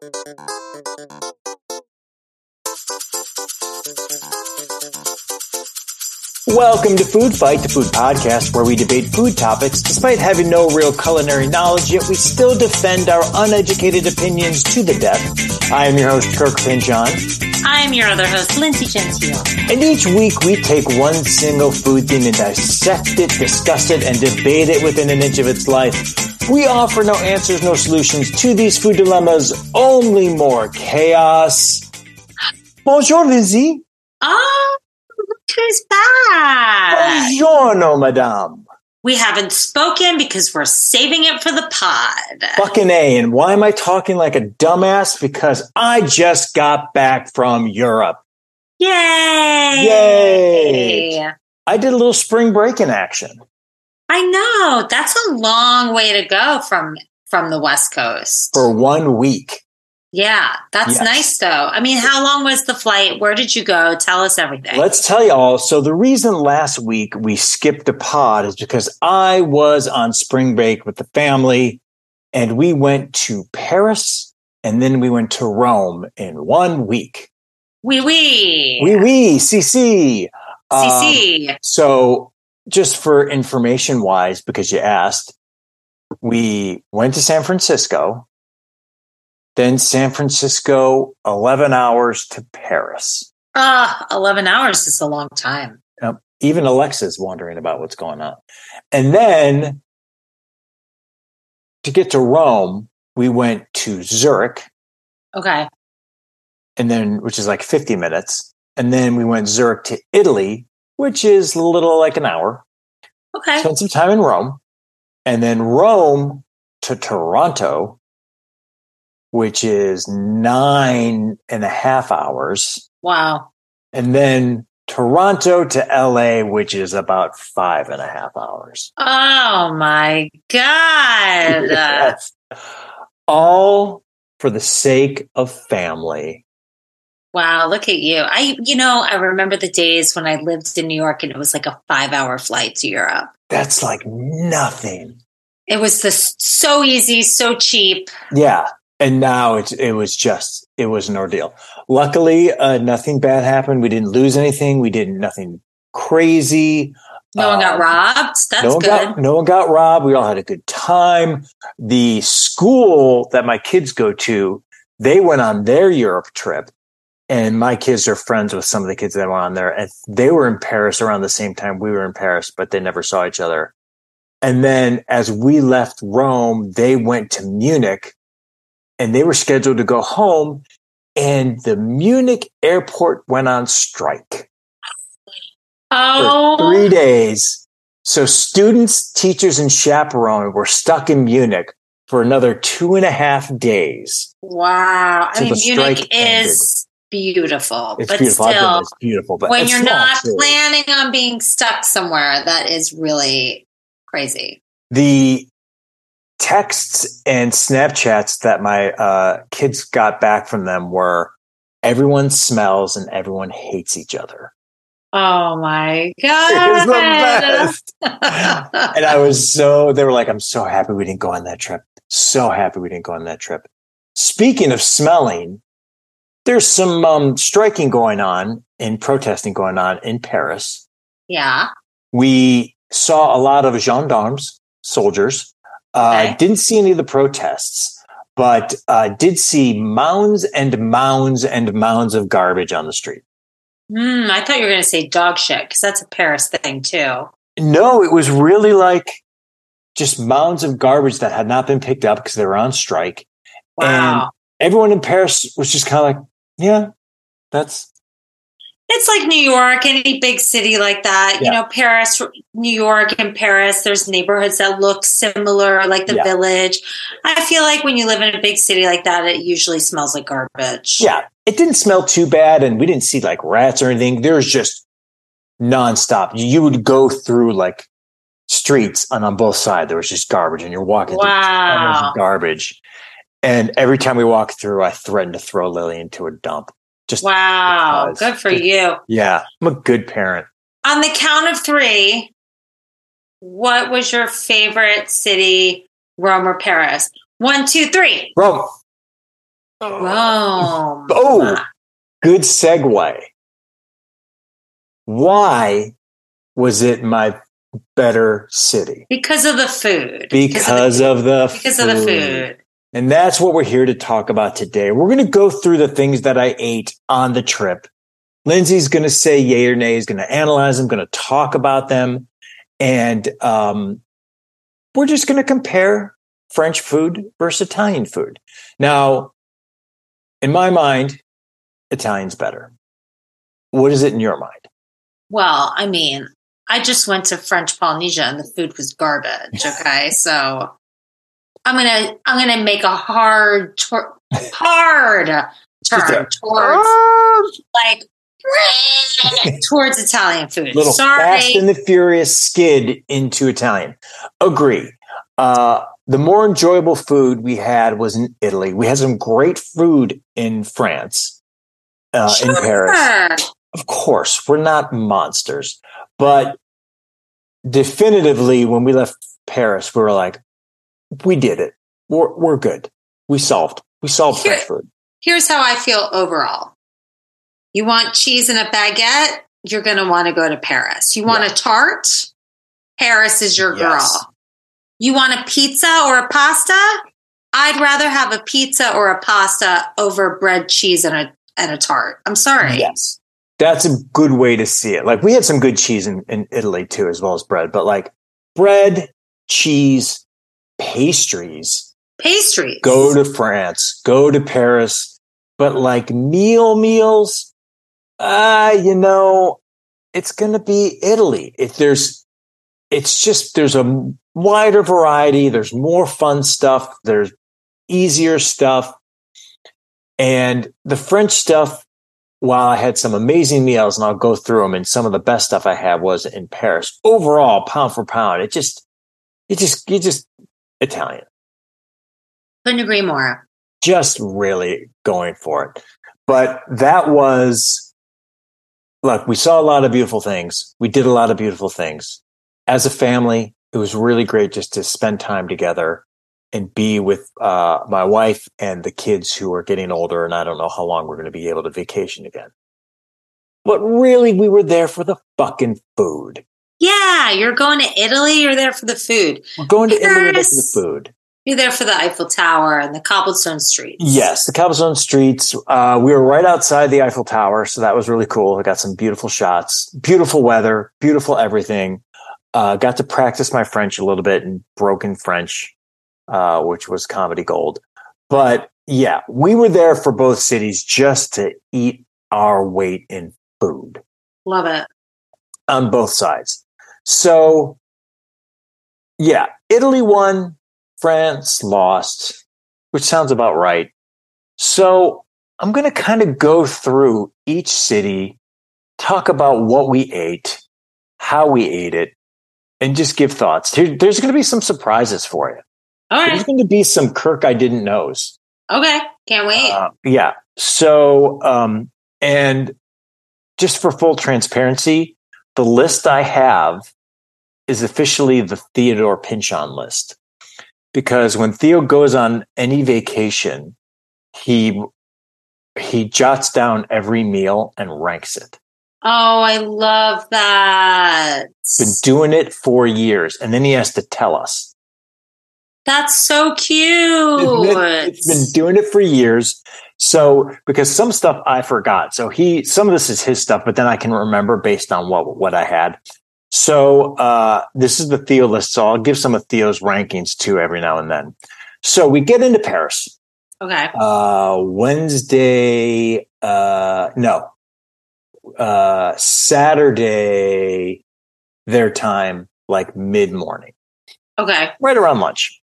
Thank you. Welcome to Food Fight, the food podcast where we debate food topics despite having no real culinary knowledge, yet we still defend our uneducated opinions to the death. I am your host, Kirk Pynchon. I am your other host, Lindsey Gentile. And each week we take one single food theme and dissect it, discuss it, and debate it within an inch of its life. We offer no answers, no solutions to these food dilemmas, only more chaos. Bonjour, Lindsey. Oh, who's back. Buongiorno, madame. We haven't spoken because we're saving it for the pod. Fucking A. And why am I talking like a dumbass? Because I just got back from Europe. Yay! Yay! I did a little spring break in action. I know. That's a long way to go from from the West Coast. for one week. Yeah, that's Yes. nice though. I mean, how long was the flight? Where did you go? Tell us everything. Let's tell you all. So the reason last week we skipped a pod is because I was on spring break with the family and we went to Paris and then we went to Rome in one week. Wee wee. Oui, oui, CC. Um, CC. So just for information wise, because you asked, we went to San Francisco, then San Francisco, 11 hours to Paris. Ah, 11 hours is a long time. Yep. Even Alexa's wondering about what's going on. And then to get to Rome, we went to Zurich, Okay. and then which is like 50 minutes. And then we went Zurich to Italy, which is a little like an hour. Okay. Spent some time in Rome. And then Rome to Toronto, which is nine and a half hours. Wow. And then Toronto to LA, which is about five and a half hours. Oh my God. Yes. All for the sake of family. Wow, look at you. I you know, I remember the days when I lived in New York and it was like a 5-hour flight to Europe. That's like nothing. It was this so easy, so cheap. Yeah. And now it's, it was just, it was an ordeal. Luckily, uh, nothing bad happened. We didn't lose anything. We did nothing crazy. No one got Um, robbed. That's no one good. got no one got robbed. We all had a good time. The school that my kids go to, they went on their Europe trip, and my kids are friends with some of the kids that went on there, and they were in Paris around the same time we were in Paris, but they never saw each other. And then as we left Rome, they went to Munich, and they were scheduled to go home, and the Munich airport went on strike oh, for three days. So students, teachers, and chaperone were stuck in Munich for another two and a half days. wow. I mean, Munich ended. is beautiful, It's but beautiful. I've been there. still, It's beautiful, but when you're not planning on being stuck somewhere, that is really crazy. the texts and Snapchats that my uh, kids got back from them were everyone smells and everyone hates each other. Oh my It was the god! best. and I was so they were like, I'm so happy we didn't go on that trip. So happy we didn't go on that trip. Speaking of smelling, there's some um, striking going on and protesting going on in Paris. yeah. We saw a lot of gendarmes, soldiers. Uh, Okay. Didn't see any of the protests, but uh, did see mounds and mounds and mounds of garbage on the street. Hmm, I thought you were going to say dog shit because that's a Paris thing too. No, it was really like just mounds of garbage that had not been picked up because they were on strike. Wow. Everyone in Paris was just kind of like, yeah, that's It's like New York, any big city like that. You know, Paris, New York, and Paris, there's neighborhoods that look similar, like the Yeah. village. I feel like when you live in a big city like that, it usually smells like garbage. yeah. It didn't smell too bad, and we didn't see like rats or anything. There was just nonstop. You would go through like streets, and on both sides there was just garbage, and you're walking through Wow. of garbage. And every time we walked through, I threatened to throw Lily into a dump. Just Wow. because. Good for you. yeah, I'm a good parent. On the count of three, what was your favorite city, Rome or Paris? One, two, three. Rome. Rome. Oh, good segue. Why was it my better city? Because of the food. Because of the because of the food. And that's what we're here to talk about today. We're going to go through the things that I ate on the trip. Lindsey's going to say yay or nay. He's going to analyze them, going to talk about them. And um, we're just going to compare French food versus Italian food. Now, in my mind, Italian's better. What is it in your mind? Well, I mean, I just went to French Polynesia and the food was garbage. Okay, so I'm gonna I'm gonna make a hard tor- hard turn towards like towards Italian food. Little Sorry. Fast and the Furious skid into Italian. Agree. Uh, the more enjoyable food we had was in Italy. We had some great food in France, uh, sure. in Paris. Of course, we're not monsters, but definitively, when we left Paris, we were like, we did it. We're, we're good. We solved. We solved Here- food. Here's how I feel overall. You want cheese and a baguette, you're going to want to go to Paris. You want a tart, Paris is your Yes. girl. You want a pizza or a pasta? I'd rather have a pizza or a pasta over bread, cheese, and a and a tart. I'm sorry. Yes. That's a good way to see it. Like we had some good cheese in, in Italy too, as well as bread, but like bread, cheese, pastries, Pastries. go to France, go to Paris, but like meal meals, uh, you know, it's going to be Italy. If there's, it's just, there's a wider variety. There's more fun stuff. There's easier stuff. And the French stuff, while I had some amazing meals and I'll go through them and some of the best stuff I had was in Paris. Overall, pound for pound, it just, it just, you just Italian Couldn't agree more. just really going for it. But that was, look, we saw a lot of beautiful things. We did a lot of beautiful things. As a family, it was really great just to spend time together and be with uh, my wife and the kids who are getting older. And I don't know how long we're going to be able to vacation again. But really, we were there for the fucking food. Yeah, you're going to Italy. You're there for the food. We're going to Italy for the food. You're there for the Eiffel Tower and the cobblestone streets. Yes, the cobblestone streets. Uh, we were right outside the Eiffel Tower, so that was really cool. I got some beautiful shots, beautiful weather, beautiful everything. Uh, got to practice my French a little bit and broken French, uh, which was comedy gold. But yeah, we were there for both cities just to eat our weight in food Love it. on both sides. So, yeah, Italy won, France lost, which sounds about right. So, I'm going to kind of go through each city, talk about what we ate, how we ate it, and just give thoughts. Here- There's going to be some surprises for you. All There's going to be some Kirk I didn't knows. Okay. Can't wait. Uh, yeah. So, um, and just for full transparency, the list I have is officially the Theodore Pynchon list. Because when Theo goes on any vacation, he he jots down every meal and ranks it. oh, I love that. Been doing it for years, and then he has to tell us. That's so cute. It's been doing it for years. So because some stuff I forgot. So he some of this is his stuff, but then I can remember based on what what I had. So uh this is the Theo list. So I'll give some of Theo's rankings too every now and then. So we get into Paris. okay. Uh Wednesday uh no. Uh Saturday their time, like mid morning Okay. right around lunch.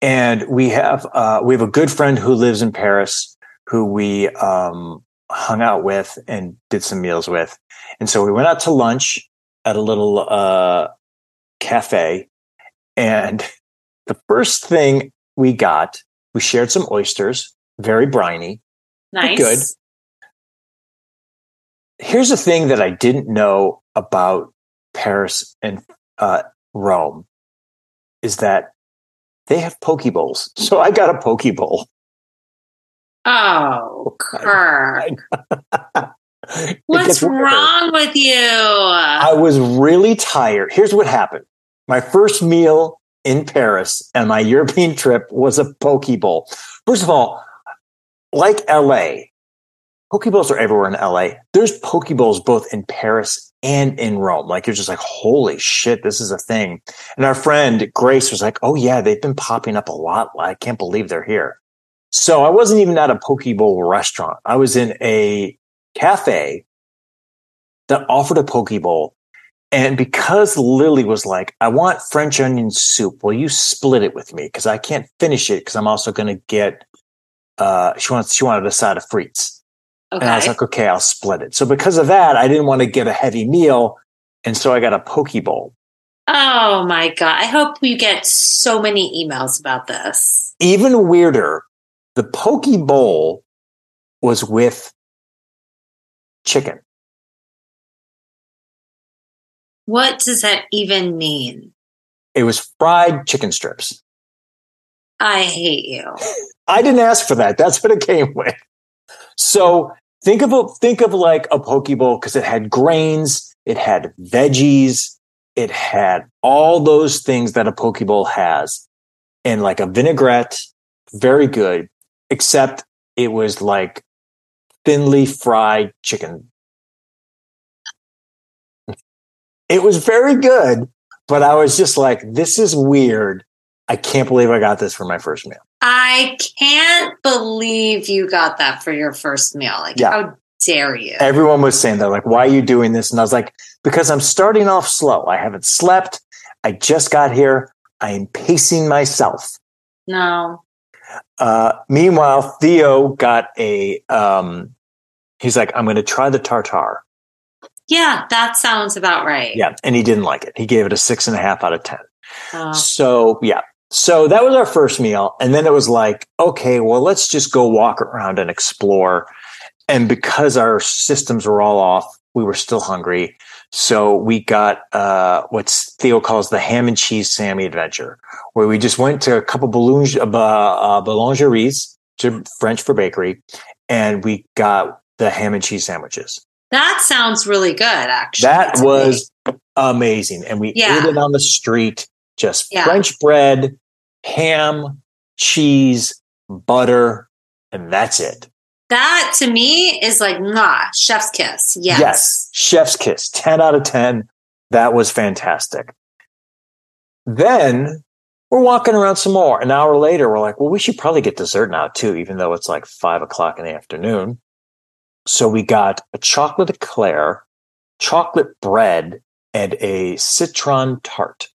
And we have uh, we have a good friend who lives in Paris who we um, hung out with and did some meals with. And so we went out to lunch at a little uh, cafe. And the first thing we got, we shared some oysters, very briny. Nice. good. Here's the thing that I didn't know about Paris and uh, Rome is that they have poke bowls. So I got a poke bowl. Oh, Kirk. What's wrong with you? I was really tired. Here's what happened. My first meal in Paris and my European trip was a poke bowl. First of all, like LA, poke bowls are everywhere in LA. There's poke bowls both in Paris and in Rome. Like you're just like, holy shit, this is a thing. And our friend Grace was like, oh yeah, they've been popping up a lot. I can't believe they're here. So I wasn't even at a poke bowl restaurant. I was in a cafe that offered a poke bowl. And because Lily was like, I want French onion soup, will you split it with me? Because I can't finish it because I'm also going to get, uh, she wants, she wanted a side of frites. Okay. And I was like, okay, I'll split it. So because of that, I didn't want to get a heavy meal. And so I got a poke bowl. Oh my God. I hope you get so many emails about this. Even weirder, the poke bowl was with chicken. What does that even mean? It was fried chicken strips. I hate you. I didn't ask for that. That's what it came with. So think of a, think of like a poke bowl because it had grains, it had veggies, it had all those things that a poke bowl has, and like a vinaigrette, very good. Except it was like thinly fried chicken. It was very good, but I was just like, this is weird. I can't believe I got this for my first meal. I can't believe you got that for your first meal. Like, yeah. how dare you? Everyone was saying that, like, why are you doing this? And I was like, because I'm starting off slow. I haven't slept. I just got here. I am pacing myself. No. Uh, meanwhile, Theo got a, um, he's like, I'm going to try the tartar. Yeah, that sounds about right. Yeah. And he didn't like it. He gave it a six and a half out of 10. Oh. So, yeah. So that was our first meal. And then it was like, okay, well, let's just go walk around and explore. And because our systems were all off, we were still hungry. So we got uh, what Theo calls the ham and cheese Sammy adventure, where we just went to a couple boulange- uh, uh, boulangeries, to French for bakery, and we got the ham and cheese sandwiches. That sounds really good, actually. That was amazing. And we yeah. ate it on the street, just yeah. French bread, ham, cheese, butter, and that's it. That to me is like, nah, chef's kiss. Yes. Yes. Chef's kiss. 10 out of 10. That was fantastic. Then we're walking around some more. An hour later, we're like, well, we should probably get dessert now too, even though it's like five o'clock in the afternoon. So we got a chocolate eclair, chocolate bread, and a citron tart.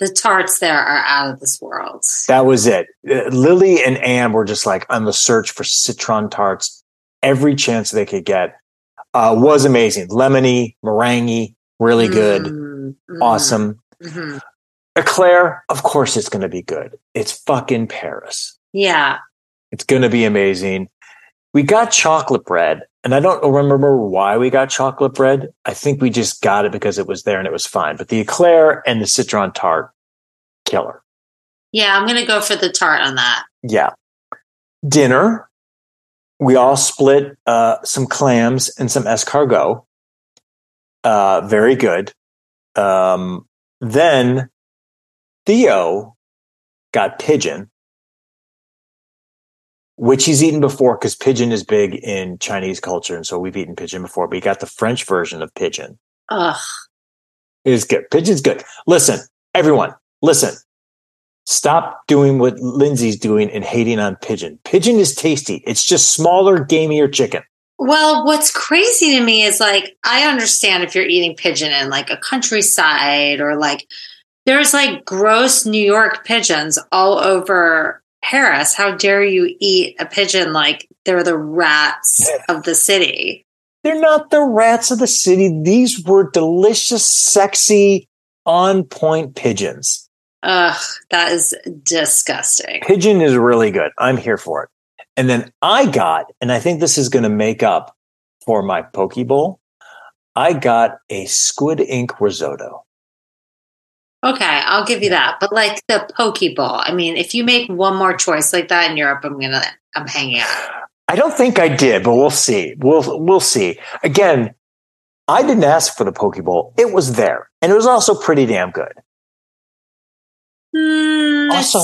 The tarts there are out of this world. That was it. Uh, Lily and Anne were just like on the search for citron tarts every chance they could get. Uh, was amazing. Lemony, meringue, really good. Mm-hmm. Awesome. Mm-hmm. Eclair, of course it's going to be good. It's fucking Paris. Yeah. It's going to be amazing. We got chocolate bread, and I don't remember why we got chocolate bread. I think we just got it because it was there and it was fine. But the eclair and the citron tart, killer. Yeah, I'm going to go for the tart on that. Yeah. Dinner, we all split uh, some clams and some escargot. Uh, very good. Um, then Theo got pigeon which he's eaten before because pigeon is big in Chinese culture. And so we've eaten pigeon before, but he got the French version of pigeon. Ugh. Is good. Pigeon's good. Listen, everyone, listen. Stop doing what Lindsey's doing and hating on pigeon. Pigeon is tasty. It's just smaller, gamier chicken. Well, what's crazy to me is like, I understand if you're eating pigeon in like a countryside or like, there's like gross New York pigeons all over Paris, how dare you eat a pigeon like they're the rats of the city? They're not the rats of the city. These were delicious, sexy, on point pigeons. Ugh, that is disgusting. Pigeon is really good. I'm here for it. And then I got, and I think this is going to make up for my poke bowl. I got a squid ink risotto. Okay, I'll give you that. But like the poke bowl, I mean, if you make one more choice like that in Europe, I'm gonna I'm hanging out. I don't think I did, but we'll see. We'll we'll see. Again, I didn't ask for the poke bowl. It was there, and it was also pretty damn good. Hmm, Also,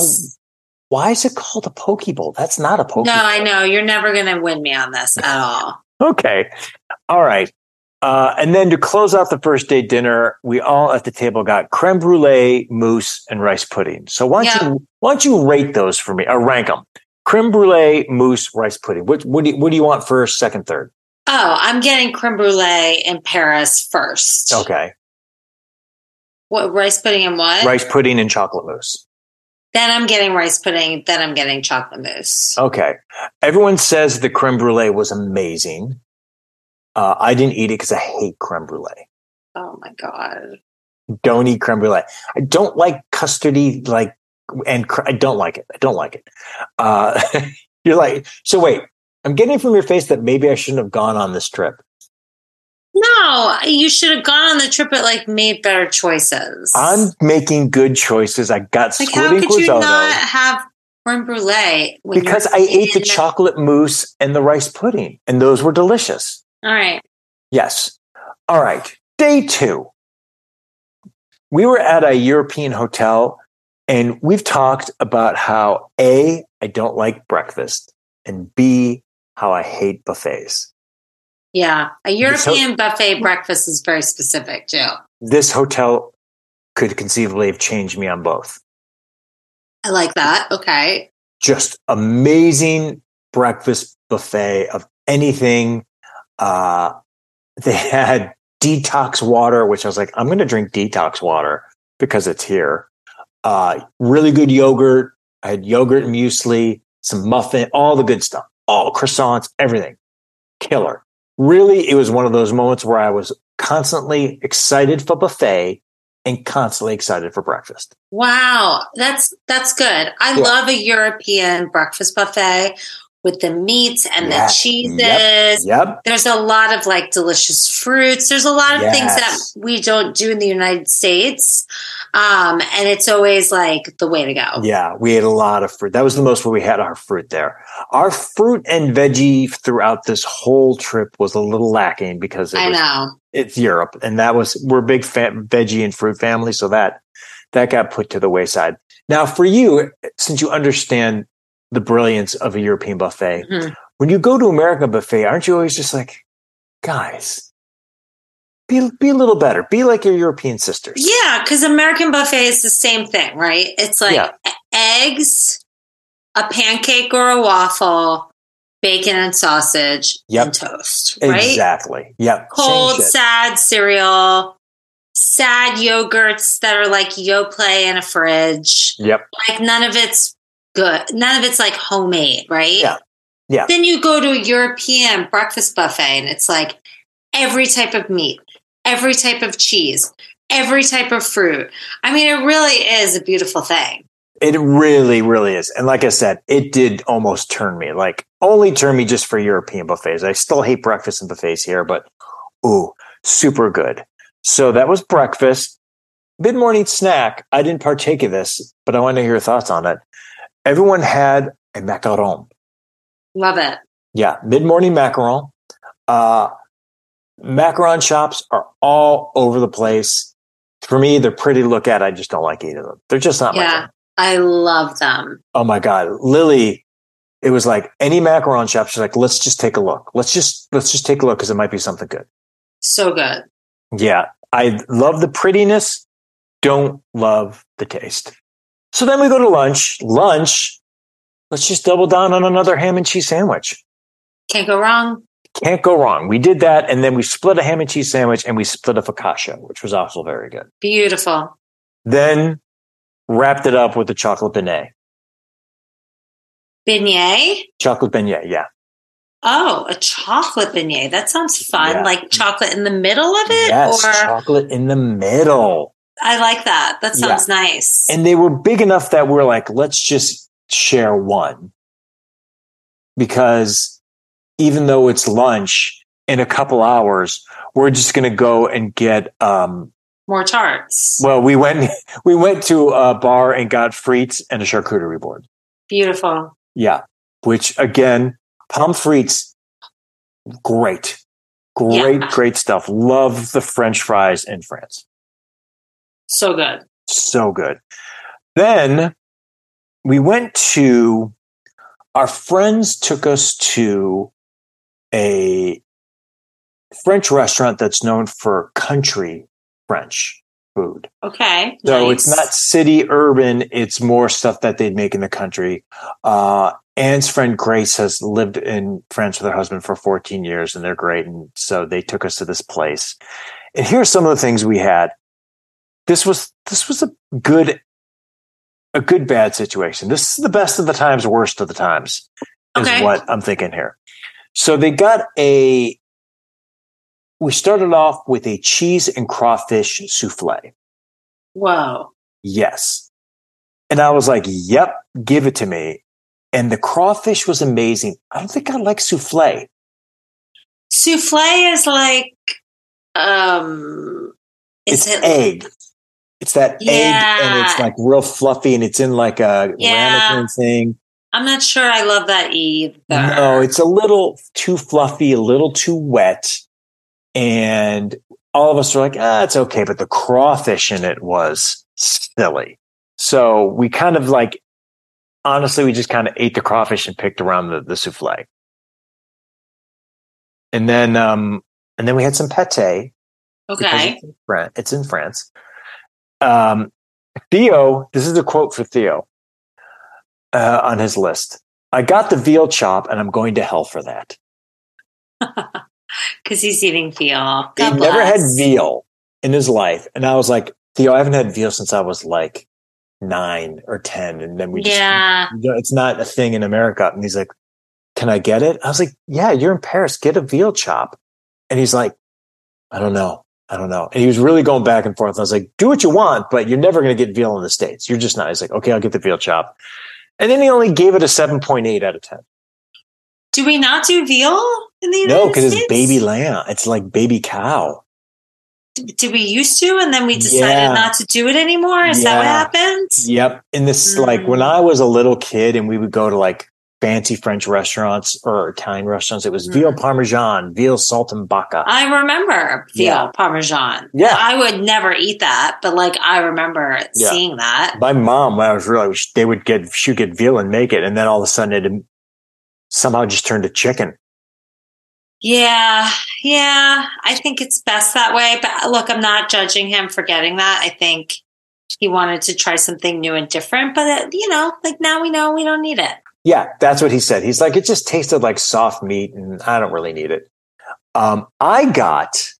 why is it called a poke bowl? That's not a poke. no, I know you're never gonna win me on this at all. Okay. All right. Uh, and then to close out the first day dinner, we all at the table got creme brulee, mousse, and rice pudding. So why don't Yeah. you why don't you rate those for me or rank them? Creme brulee, mousse, rice pudding. What what do you, what do you want first, second, third? Oh, I'm getting creme brulee in Paris first. Okay. What rice pudding and what? Rice pudding and chocolate mousse. Then I'm getting rice pudding. Then I'm getting chocolate mousse. Okay. Everyone says the creme brulee was amazing. Uh, I didn't eat it because I hate creme brulee. Oh my god. Don't eat creme brulee. I don't like custardy, like, and cr- I don't like it. I don't like it. Uh, you're like, so wait, I'm getting from your face that maybe I shouldn't have gone on this trip. No, you should have gone on the trip and like made better choices. I'm making good choices. I got like, how could you risotto not have creme brulee? because I ate the chocolate mousse and the rice pudding, and those were delicious. All right. Yes. All right. Day two. We were at a European hotel and we've talked about how A, I don't like breakfast, and B, how I hate buffets. Yeah. A European buffet breakfast is very specific too. This hotel could conceivably have changed me on both. I like that. Okay. Just amazing breakfast buffet of anything. Uh, they had detox water, which I was like, I'm going to drink detox water because it's here. Uh, really good yogurt. I had yogurt and muesli, some muffin, all the good stuff, all croissants, everything. Killer. Really, it was one of those moments where I was constantly excited for buffet and constantly excited for breakfast. Wow. That's that's good. I Yeah. love a European breakfast buffet with the meats and Yeah. the cheeses. Yep. There's a lot of like delicious fruits. There's a lot of things that we don't do in the United States. Um, and it's always like the way to go. Yeah, we ate a lot of fruit. That was the most where we had our fruit there. Our fruit and veggie throughout this whole trip was a little lacking because it I was, know. it's Europe, and that was we're a big fat veggie and fruit family, so that that got put to the wayside. Now, for you, since you understand the brilliance of a European buffet, Mhm. when you go to American buffet, aren't you always just like, guys, be be a little better, be like your European sisters? Yeah, because American buffet is the same thing, right? It's like Yeah. eggs, a pancake or a waffle, bacon and sausage, Yep. and toast, right? exactly. Yep, Cold, sad cereal, sad yogurts that are like yo play in a fridge. Yep. Like none of it's good. None of it's like homemade, right? Yeah. Yeah. Then you go to a European breakfast buffet and it's like every type of meat, every type of cheese, every type of fruit. I mean, it really is a beautiful thing. It really, really is. And like I said, it did almost turn me, like only turn me just for European buffets. I still hate breakfast and buffets here, but ooh, super good. So that was breakfast. Mid morning snack. I didn't partake of this, but I want to hear your thoughts on it. Everyone had a macaron. Love it. Yeah, mid morning macaron. Uh, macaron shops are all over the place. For me, they're pretty to look at. I just don't like eating them. They're just not my Yeah. thing. I love them. oh my god lily it was like any macaron shop she's like let's just take a look let's just let's just take a look because it might be something good So good. yeah i love the prettiness don't love the taste so then we go to lunch lunch let's just double down on another ham and cheese sandwich Can't go wrong. can't go wrong we did that and then we split a ham and cheese sandwich and we split a focaccia which was also very good Beautiful. then wrapped it up with the chocolate beignet Beignet. chocolate beignet yeah Oh, a chocolate beignet. That sounds fun. Yeah. Like chocolate in the middle of it? yes or chocolate in the middle I like that. That sounds nice. and they were big enough that we're like, let's just share one. Because even though it's lunch in a couple hours, we're just going to go and get um, More tarts. Well, we went we went to a bar and got frites and a charcuterie board. Beautiful. Yeah, which again, pommes frites, great, great, Yeah. great stuff. Love the French fries in France. So good. So good. Then we went to our friends took us to a French restaurant that's known for country French food. Okay. So nice. it's not city urban, it's more stuff that they'd make in the country. Uh, Anne's friend Grace has lived in France with her husband for 14 years and they're great. And so they took us to this place. And here's some of the things we had. This was, this was a good, a good bad situation. This is the best of the times, worst of the times is Okay. what I'm thinking here. So they got a, we started off with a cheese and crawfish souffle. Wow. Yes. And I was like, yep, give it to me. And the crawfish was amazing. I don't think I like souffle. Souffle is like um is It's it egg. It's that egg and it's like real fluffy and it's in like a Yeah. ramekin thing. I'm not sure I love that either. No, it's a little too fluffy, a little too wet. And all of us are like, ah, it's okay. But the crawfish in it was silly. So we kind of like, honestly, we just kind of ate the crawfish and picked around the, the souffle. And then, um, and then we had some pate. okay. It's in, it's in France. Um, Theo, this is a quote for Theo uh, on his list. I got the veal chop and I'm going to hell for that. Because he's eating veal. He God never had veal in his life. And I was like, Theo, I haven't had veal since I was like nine or 10. And then we just, Yeah. it's not a thing in America. And he's like, can I get it? I was like, yeah, you're in Paris. Get a veal chop. And he's like, I don't know. I don't know. And he was really going back and forth. I was like, do what you want, but you're never going to get veal in the States. You're just not. He's like, okay, I'll get the veal chop. And then he only gave it a 7.8 out of 10. Do we not do veal in the United No, because it's baby lamb. It's like baby cow. Did we used to, and then we decided Yeah. not to do it anymore? Is that what Yeah. happened? Yep. In this, Mm. like, when I was a little kid and we would go to like fancy French restaurants or Italian restaurants, it was veal Mm. parmesan, veal saltimbocca. I remember veal Yeah. parmesan. Yeah. I would never eat that, but like I remember Yeah. seeing that. My mom, when I was really, they would get, she would get veal and make it. And then all of a sudden it somehow just turned to chicken. Yeah, yeah. I think it's best that way. But look, I'm not judging him for getting that. I think he wanted to try something new and different. But you know, like now we know we don't need it. Yeah, that's what he said. He's like, it just tasted like soft meat and I don't really need it. Um, I got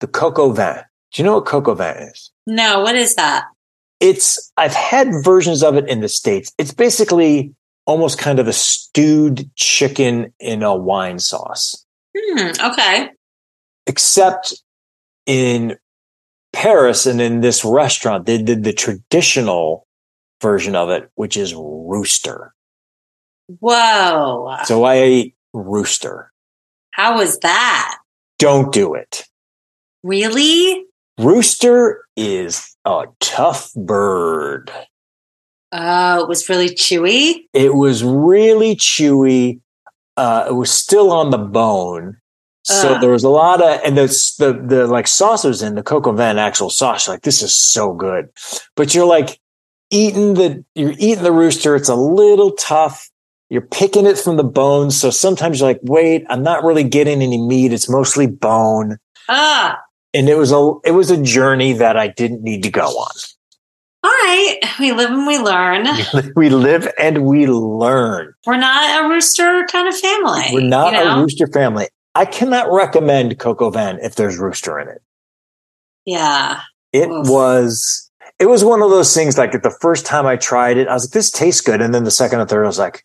the coq au vin. Do you know what coq au vin is? No, what is that? It's, I've had versions of it in the States. It's basically almost kind of a stewed chicken in a wine sauce, Hmm. Okay. except in Paris and in this restaurant, they did the traditional version of it, which is rooster. Whoa. So I ate rooster. How was that? Don't do it. Really? Rooster is a tough bird. Oh, it was really chewy. It was really chewy. Uh, it was still on the bone. So there was a lot of, and the, the, the like sauce was in the coq au vin actual sauce. You're like, this is so good. But you're like eating the, you're eating the rooster. It's a little tough. You're picking it from the bones. So sometimes you're like, wait, I'm not really getting any meat. It's mostly bone. Ah, And it was a, it was a journey that I didn't need to go on. all right. We live and we learn. we live and we learn. We're not a rooster kind of family. We're not you know? a rooster family. I cannot recommend coq au vin if there's rooster in it. Yeah. It Oof. was it was one of those things like the first time I tried it, I was like, this tastes good. And then the second or third, I was like,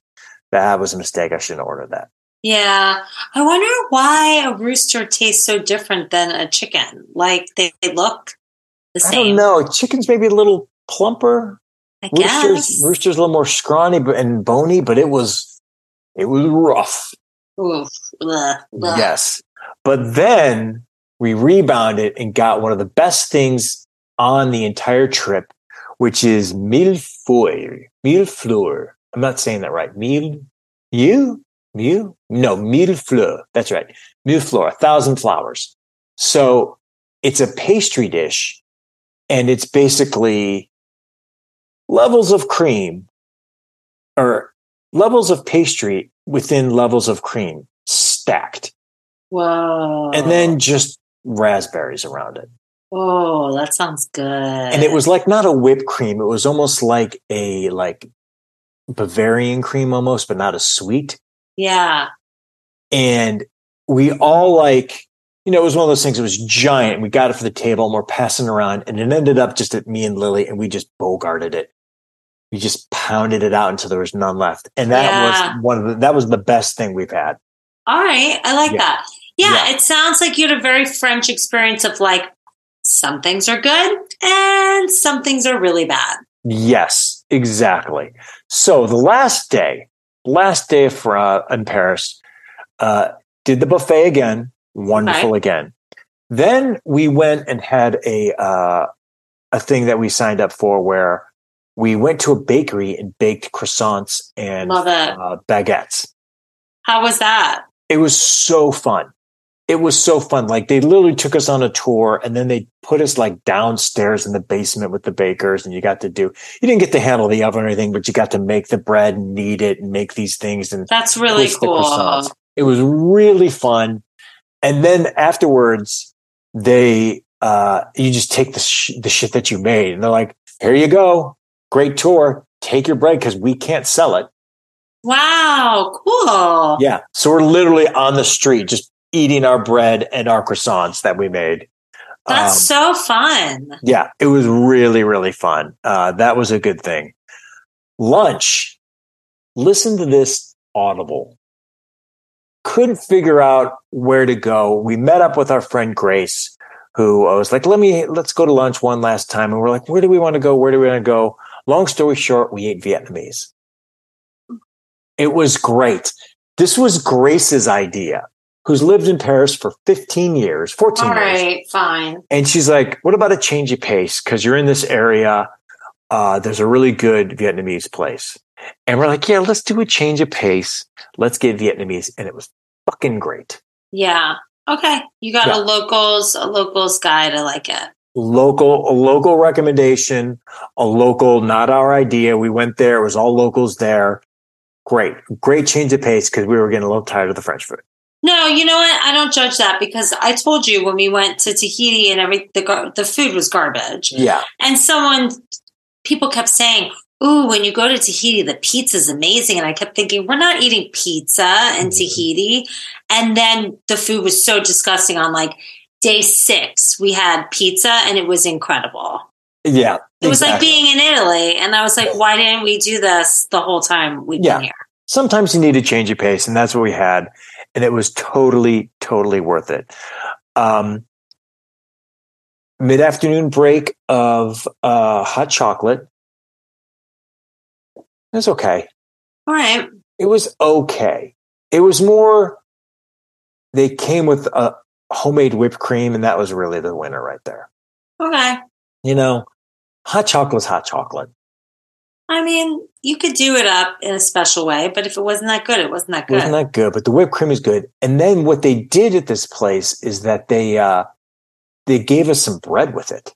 that was a mistake. I shouldn't order that. Yeah. I wonder why a rooster tastes so different than a chicken. Like they, they look the I same. don't know. Chickens maybe a little plumper. I Roosters guess. rooster's a little more scrawny and bony, but it was it was rough. Oof. Yes. But then we rebounded and got one of the best things on the entire trip, which is millefeuille. Millefleur. I'm not saying that right. Mille, you, mille, no, mille fleurs. That's right. Mille fleurs, a thousand flowers. So it's a pastry dish, and it's basically levels of cream or levels of pastry within levels of cream stacked. Wow. And then just raspberries around it. Oh, that sounds good. And it was like not a whipped cream. It was almost like a like Bavarian cream almost, but not as sweet. Yeah. And we all like, you know, it was one of those things. It was giant. We got it for the table and we're passing around and it ended up just at me and Lily and we just bogarted it. We just pounded it out until there was none left. And that Yeah. was one of the, that was the best thing we've had. All right. I like Yeah. that. Yeah, Yeah. It sounds like you had a very French experience of like some things are good and some things are really bad. Yes, exactly. So the last day, last day for uh, in Paris, uh, did the buffet again. Wonderful again. Then we went and had a uh, a thing that we signed up for where we went to a bakery and baked croissants and uh, baguettes. How was that? It was so fun. It was so fun. Like they literally took us on a tour and then they put us like downstairs in the basement with the bakers and you got to do, you didn't get to handle the oven or anything, but you got to make the bread and knead it and make these things and That's really cool. It was really fun. And then afterwards, they, uh, you just take the, sh- the shit that you made and they're like, here you go. Great tour. Take your bread because we can't sell it. Wow, cool. Yeah. So we're literally on the street just eating our bread and our croissants that we made. That's Um, so fun. yeah, it was really, really fun. Uh, that was a good thing. Lunch. Listen to this audible. Couldn't figure out where to go. We met up with our friend Grace, who I was like, let me, let's go to lunch one last time. And we're like, where do we want to go? Where do we want to go? Long story short, we ate Vietnamese. It was great. This was Grace's idea, who's lived in Paris for 15 years, 14 All years. right, fine. And she's like, what about a change of pace? Because you're in this area. Uh, there's a really good Vietnamese place. And we're like, yeah, let's do a change of pace. Let's get Vietnamese. And it was fucking great. Yeah. Okay. You got Yeah. a locals, a locals guide. I like it. Local, a local recommendation, a local, not our idea. We went there. It was all locals there. Great, great change of pace because we were getting a little tired of the French food. No, you know what? I don't judge that because I told you when we went to Tahiti and every the gar- the food was garbage. Yeah. And someone, people kept saying, "Ooh, when you go to Tahiti, the pizza is amazing." And I kept thinking, "We're not eating pizza in Mhm. Tahiti." And then the food was so disgusting. On like day six, we had pizza, and it was incredible. Yeah. It was like being in Italy, and I was like, "Why didn't we do this the whole time we've Yeah. been here?" sometimes you need a change of pace and that's what we had and it was totally totally worth it. Um, mid-afternoon break of uh, hot chocolate. It was okay. All right. it was okay. It was more they came with a homemade whipped cream and that was really the winner right there. Okay. you know hot chocolate is hot chocolate. I mean, you could do it up in a special way, but if it wasn't that good, it wasn't that It good. wasn't that good, but the whipped cream is good. And then what they did at this place is that they uh, they gave us some bread with it,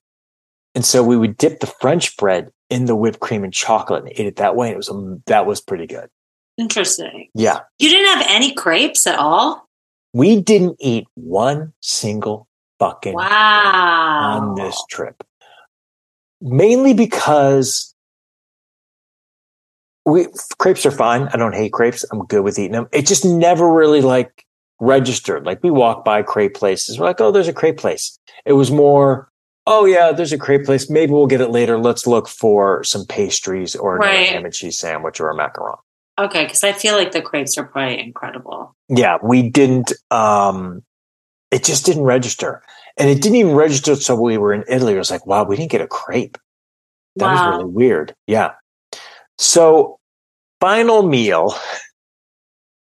and so we would dip the French bread in the whipped cream and chocolate and ate it that way. And it was um, that was pretty good. Interesting. Yeah, You didn't have any crepes at all? we didn't eat one single fucking Wow. on this trip, mainly because we crepes are fine. I don't hate crepes. I'm good with eating them. It just never really like registered. Like we walk by crepe places. We're like, oh, there's a crepe place. It was more, oh yeah, there's a crepe place. Maybe we'll get it later. Let's look for some pastries or Right. ham and cheese sandwich or a macaron. Okay, because I feel like the crepes are probably incredible. Yeah, we didn't. um It just didn't register, and it didn't even register until we were in Italy. It was like, wow, we didn't get a crepe. That Wow. was really weird. Yeah. So, final meal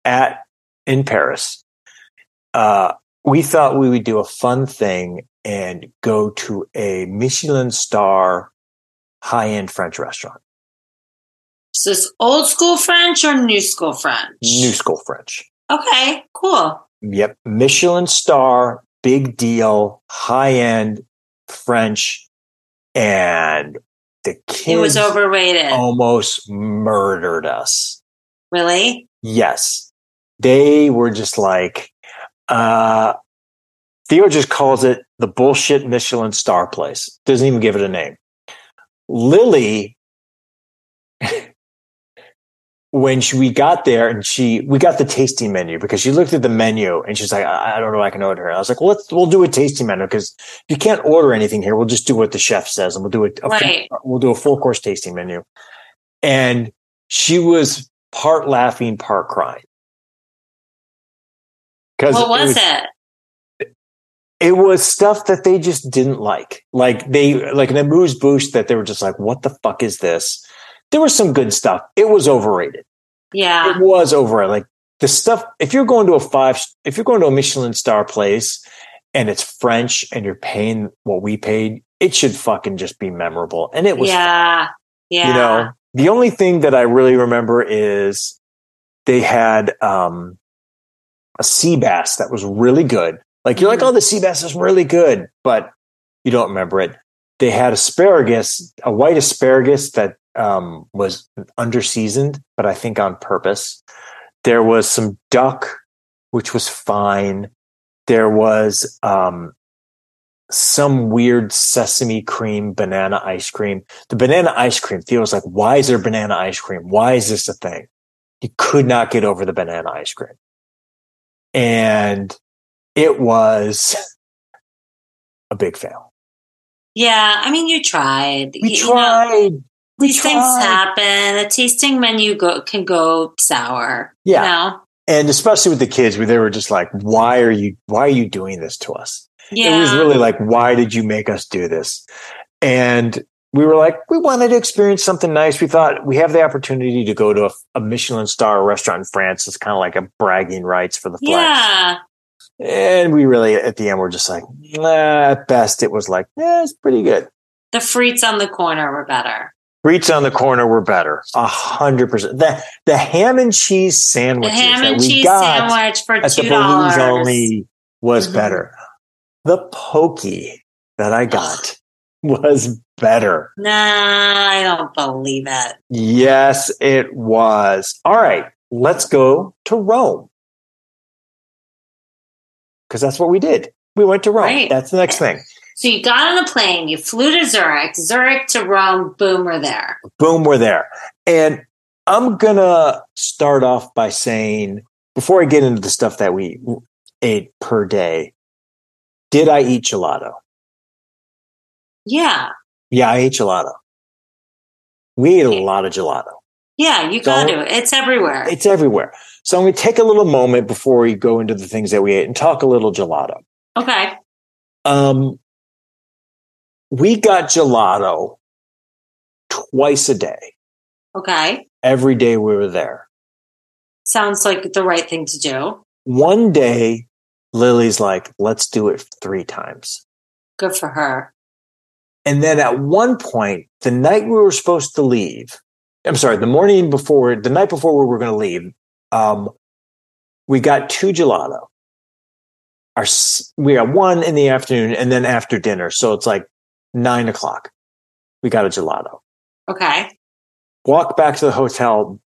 at in Paris. Uh, we thought we would do a fun thing and go to a Michelin star high end French restaurant, Is this old school French or new school French? new school French. Okay, cool. Yep. Michelin star, big deal, high end French. And the kids It was overrated. almost murdered us. Really? Yes. They were just like, uh, Theo just calls it the bullshit Michelin star place. Doesn't even give it a name. Lily, when she, we got there and she, we got the tasting menu because she looked at the menu and she's like, I, I don't know I can order. I was like, well, let's, we'll do a tasting menu because if you can't order anything here, we'll just do what the chef says and we'll do it. Right. Uh, we'll do a full course tasting menu. And she was part laughing, part crying. Because What was it? it was stuff that they just didn't like. Like they like an amuse bouche that they were just like, what the fuck is this? There was some good stuff. It was overrated. Yeah. It was over. Like the stuff, if you're going to a five, if you're going to a Michelin star place and it's French and you're paying what we paid, it should fucking just be memorable. And it was, yeah. Yeah. you know, the only thing that I really remember is they had, um, a sea bass that was really good. Like you're like, Mhm. oh, the sea bass is really good, but you don't remember it. They had asparagus, a white asparagus that um, was under seasoned, but I think on purpose. There was some duck, which was fine. There was um, some weird sesame cream banana ice cream. The banana ice cream feels like, why is there banana ice cream? Why is this a thing? You could not get over the banana ice cream. And it was a big fail. Yeah. I mean, you tried. We You- you know, tried. these things happen. A tasting menu go, can go sour. Yeah. You know? And especially with the kids, where they were just like, why are you, why are you doing this to us? Yeah. It was really like, why did you make us do this? And we were like, we wanted to experience something nice. We thought we have the opportunity to go to a, a Michelin star restaurant in France. It's kind of like a bragging rights for the flex. yeah. And we really, at the end, we're just like, nah, at best, it was like, yeah, it's pretty good. The frites on the corner were better. Frites on the corner were better. A hundred percent. The, the ham and cheese sandwich. The ham and cheese sandwich for at the two dollars. only was Mhm. better. The poke that I got was better. Nah, I don't believe it. Yes, it was. All right, let's go to Rome. Because that's what we did. We went to Rome. Right. That's the next thing. So you got on a plane, you flew to Zurich, Zurich to Rome, boom, we're there. Boom, we're there. And I'm going to start off by saying, before I get into the stuff that we ate per day, did I eat gelato? Yeah. Yeah, I ate gelato. We ate a lot of gelato. Yeah, you got Don't- to. It's everywhere. It's everywhere. So I'm going to take a little moment before we go into the things that we ate and talk a little gelato. okay. Um, we got gelato twice a day. Okay. Every day we were there. Sounds like the right thing to do. One day, Lily's like, let's do it three times. Good for her. And then at one point, the night we were supposed to leave, I'm sorry, the morning before, the night before we were going to leave, um, we got two gelato. Our, we got one in the afternoon and then after dinner. So it's like nine o'clock. We got a gelato. Okay. Walk back to the hotel,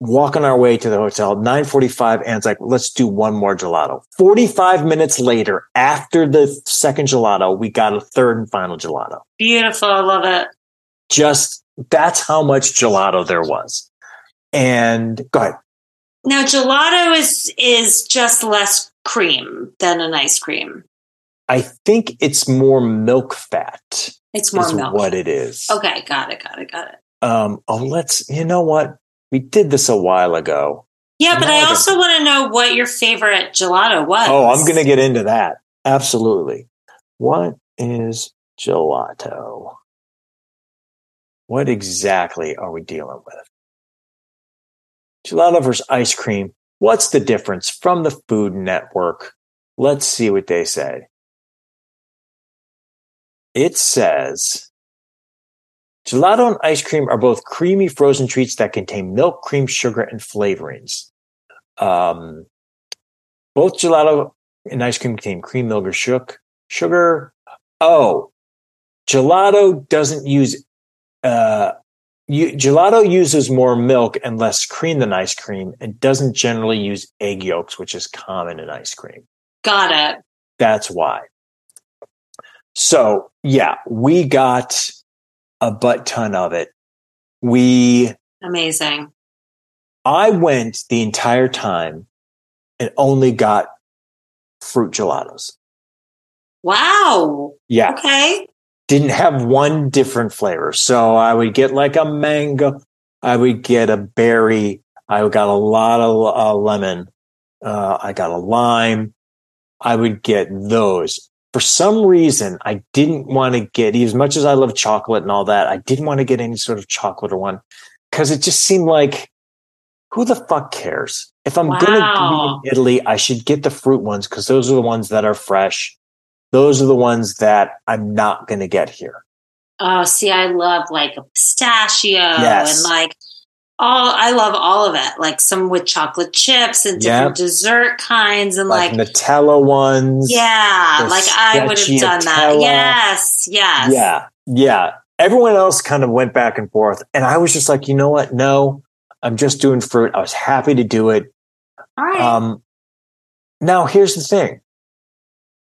walk on our way to the hotel, 945. Anne's like, let's do one more gelato. 45 minutes later, after the second gelato, we got a third and final gelato. Beautiful. I love it. just that's how much gelato there was. And go ahead. Now gelato is is just less cream than an ice cream. I think it's more milk fat It's more is milk. what it is. Okay, got it, got it, got it. Um, oh, let's, you know what? We did this a while ago. Yeah, but I I also want to know what your favorite gelato was. Oh, I'm going to get into that. Absolutely. What is gelato? What exactly are we dealing with? Gelato versus ice cream. What's the difference from the Food Network? let's see what they say. It says gelato and ice cream are both creamy frozen treats that contain milk, cream, sugar, and flavorings. Um, both gelato and ice cream contain cream, milk, or shook, sugar. Oh, gelato doesn't use uh, you, gelato uses more milk and less cream than ice cream and doesn't generally use egg yolks, which is common in ice cream. Got it. That's why. So, yeah, we got a butt ton of it. We, Amazing. I went the entire time and only got fruit gelatos. Wow. Yeah. Okay. didn't have one different flavor. So I would get like a mango, I would get a berry, I got a lot of uh, lemon, uh, I got a lime. I would get those. For some reason, I didn't want to get, as much as I love chocolate and all that, I didn't want to get any sort of chocolate or one because it just seemed like, who the fuck cares? If I'm going to be in Italy, I should get the fruit ones because those are the ones that are fresh. Those are the ones that I'm not going to get here. Oh, see, I love like a pistachio Yes. and like all, I love all of it. Like some with chocolate chips and different Yep. dessert kinds and Like, like, Nutella ones. yeah, like I would have done that. Yes, yes. Yeah. Yeah. Everyone else kind of went back and forth. And I was just like, you know what? No, I'm just doing fruit. I was happy to do it. All right. Um, now here's the thing.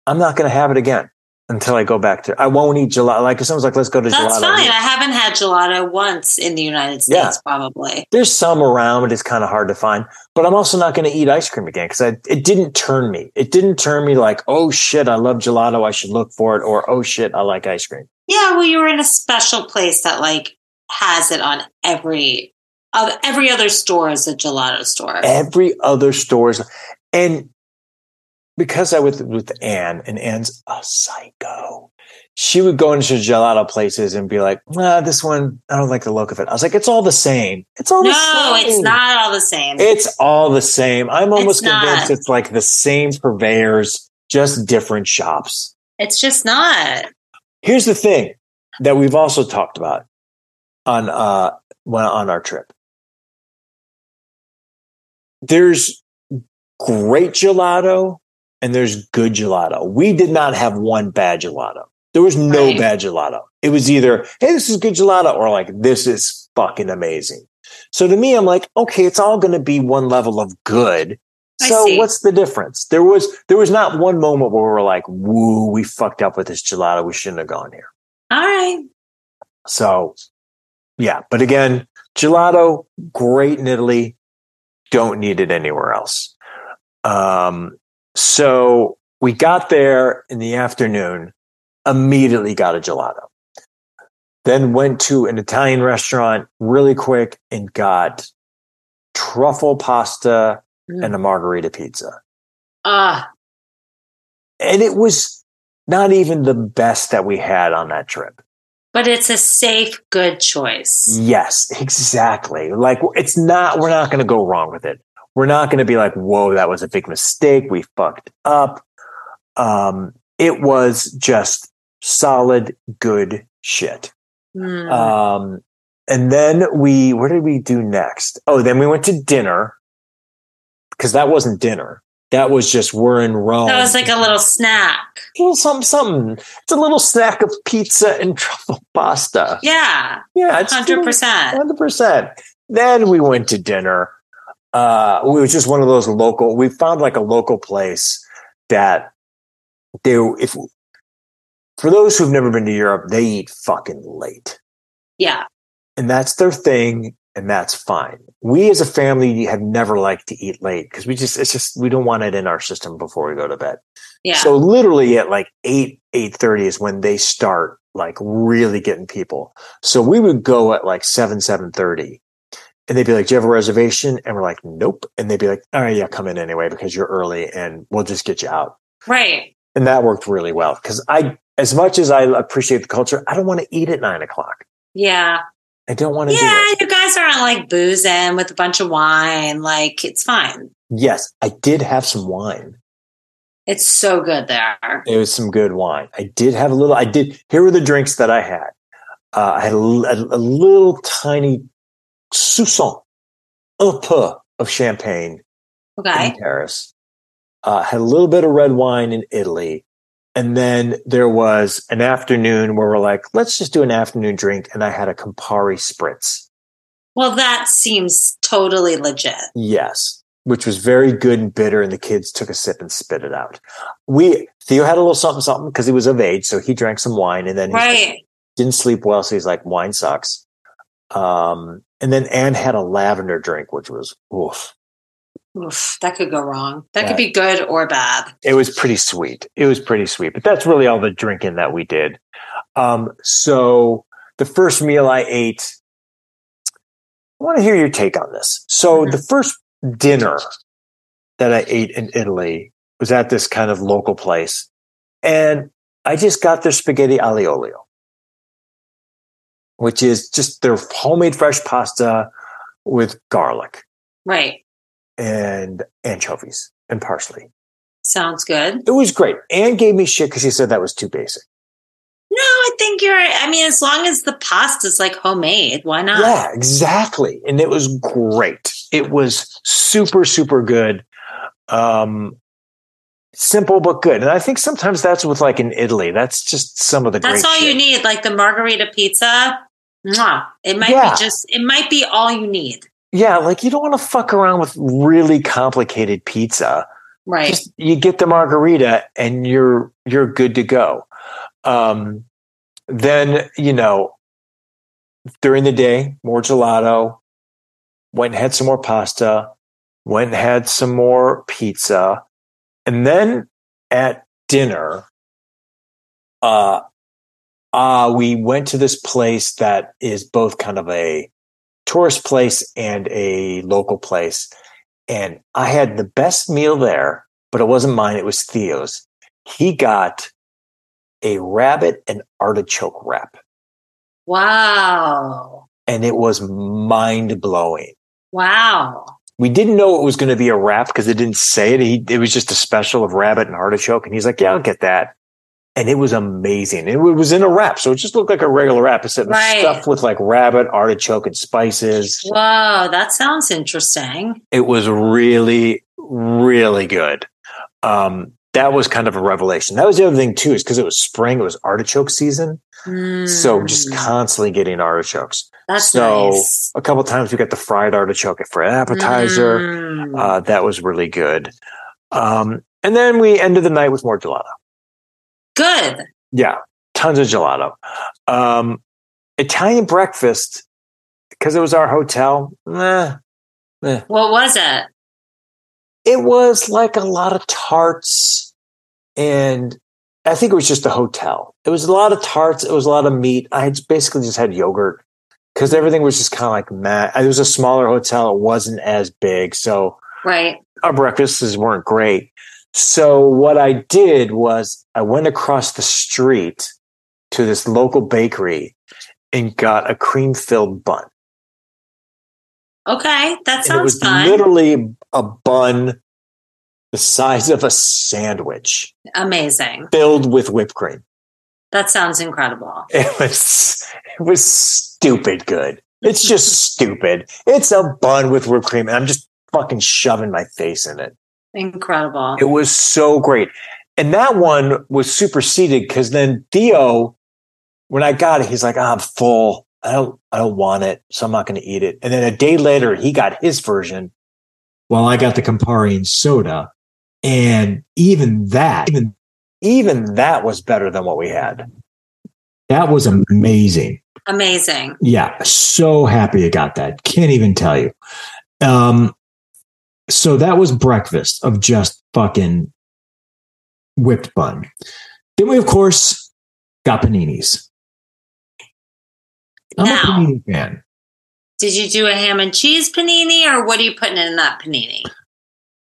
I'm not going to have it again until I go back to, I won't eat gelato. Like if someone's like, let's go to That's gelato. fine. I haven't had gelato once in the United States, Yeah. probably. There's some around, but it's kind of hard to find. But I'm also not going to eat ice cream again because it didn't turn me. It didn't turn me like, oh shit, I love gelato. I should look for it. Or, oh shit, I like ice cream. Yeah, well, you were in a special place that like has it on every of every other store is a gelato store. every other stores and because I was with Anne and Anne's a psycho. She would go into gelato places and be like, nah, this one, I don't like the look of it. I was like, it's all the same. It's all the no, same. it's not all the same. It's all the same. I'm almost It's convinced it's like the same purveyors, just different shops. it's just not. Here's the thing that we've also talked about on uh when on our trip. There's great gelato and there's good gelato. We did not have one bad gelato. There was no Right. bad gelato. It was either, hey, this is good gelato, or like, this is fucking amazing. So to me, I'm like, okay, it's all going to be one level of good. So what's the difference? There was there was not one moment where we're like, woo, we fucked up with this gelato. We shouldn't have gone here. All right. So, yeah. But again, gelato, great in Italy. Don't need it anywhere else. Um, so we got there in the afternoon, immediately got a gelato. Then went to an Italian restaurant really quick and got truffle pasta and a margarita pizza. Uh, And it was not even the best that we had on that trip. but it's a safe, good choice. Yes, exactly. Like it's not, we're not going to go wrong with it. We're not going to be like, whoa, that was a big mistake. We fucked up. Um, it was just solid, good shit. Hmm. Um, and then we, where did we do next? Oh, then we went to dinner because that wasn't dinner. That was just, we're in Rome. that was like a little snack. little something, something. It's a little snack of pizza and truffle pasta. Yeah, Yeah, it's hundred percent. Hundred percent. Then we went to dinner. Uh, it was just one of those local. We found like a local place that they, if for those who've never been to Europe, they eat fucking late, Yeah, and that's their thing, and that's fine. We as a family have never liked to eat late because we just it's just we don't want it in our system before we go to bed. yeah. So literally at like eight, eight thirty is when they start like really getting people. So we would go at like seven, seven thirty. And they'd be like, Do you have a reservation? And we're like, Nope. And they'd be like, All right, yeah, come in anyway because you're early and we'll just get you out. right. And that worked really well. Cause I as much as I appreciate the culture, I don't want to eat at nine o'clock. Yeah, I don't want to yeah. You guys aren't like boozing with a bunch of wine. Like it's fine. Yes, I did have some wine. It's so good there. It was some good wine. I did have a little. I did. Here were the drinks that I had. Uh, I had a, a, a little tiny soupçon, un peu of champagne Okay. in Paris. Uh, had a little bit of red wine in Italy. And then there was an afternoon where we're like, let's just do an afternoon drink. And I had a Campari spritz. Well, that seems totally legit. Yes. Which was very good and bitter. And the kids took a sip and spit it out. We, Theo had a little something, something because he was of age. So he drank some wine and then he Right. didn't sleep well. So he's like, wine sucks. Um, and then Anne had a lavender drink, which was, oof. Oof, that could go wrong. That Yeah. could be good or bad. it was pretty sweet. It was pretty sweet, but that's really all the drinking that we did. Um, so the first meal I ate, I want to hear your take on this. So Mhm. the first dinner that I ate in Italy was at this kind of local place, and I just got their spaghetti aglio olio, which is just their homemade fresh pasta with garlic Right. and anchovies and parsley. Sounds good. It was great. Anne gave me shit because she said that was too basic. No, I think you're, I mean, as long as the pasta's like homemade, why not? Yeah, exactly. And it was great. It was super, super good. Um, simple but good. And I think sometimes that's with like in Italy. That's just some of the That's great all shit. you need. Like the margarita pizza. Mwah. It might Yeah. be just, it might be all you need. Yeah, like you don't want to fuck around with really complicated pizza. Right. Just you get the margarita and you're you're good to go. Um, then you know during the day more gelato. Went and had some more pasta. Went and had some more pizza, and then at dinner, uh, uh, we went to this place that is both kind of a tourist place and a local place. And I had the best meal there, but it wasn't mine. It was Theo's. He got a rabbit and artichoke wrap wow. and it was mind blowing. Wow. We didn't know it was going to be a wrap because it didn't say it. He, it was just a special of rabbit and artichoke. And he's like, yeah, I'll get that. And it was amazing. It was in a wrap. So it just looked like a regular wrap. It's Right. stuffed with like rabbit, artichoke, and spices. Whoa, that sounds interesting. it was really really good um that was kind of a revelation that was the other thing too is because it was spring it was artichoke season so just Mm, constantly getting artichokes that's so nice. a couple times we got the fried artichoke for an appetizer Mm. uh that was really good um and then we ended the night with more gelato good. yeah tons of gelato um italian breakfast because it was our hotel eh, What was it? it was like a lot of tarts and I think it was just a hotel. It was a lot of tarts. It was a lot of meat. I had basically just had yogurt because everything was just kind of like matt. It was a smaller hotel. It wasn't as big. So Right. our breakfasts weren't great. So what I did was I went across the street to this local bakery and got a cream filled bun. Okay. That sounds and it was fun. literally a bun the size of a sandwich Amazing. filled with whipped cream. That sounds incredible. It was it was stupid good. It's just stupid. It's a bun with whipped cream, and I'm just fucking shoving my face in it. Incredible. It was so great. And that one was superseded because then Theo, when I got it, he's like, "Ah, I'm full. I don't I don't want it, so I'm not going to eat it. And then a day later, he got his version. While I got the Campari and soda. And even that, even even that was better than what we had. That was amazing. Amazing. Yeah, so happy I got that. Can't even tell you. Um, so that was breakfast of just fucking whipped bun. Then we, of course, got paninis. I'm Now- a panini fan. Did you do a ham and cheese panini or what are you putting in that panini?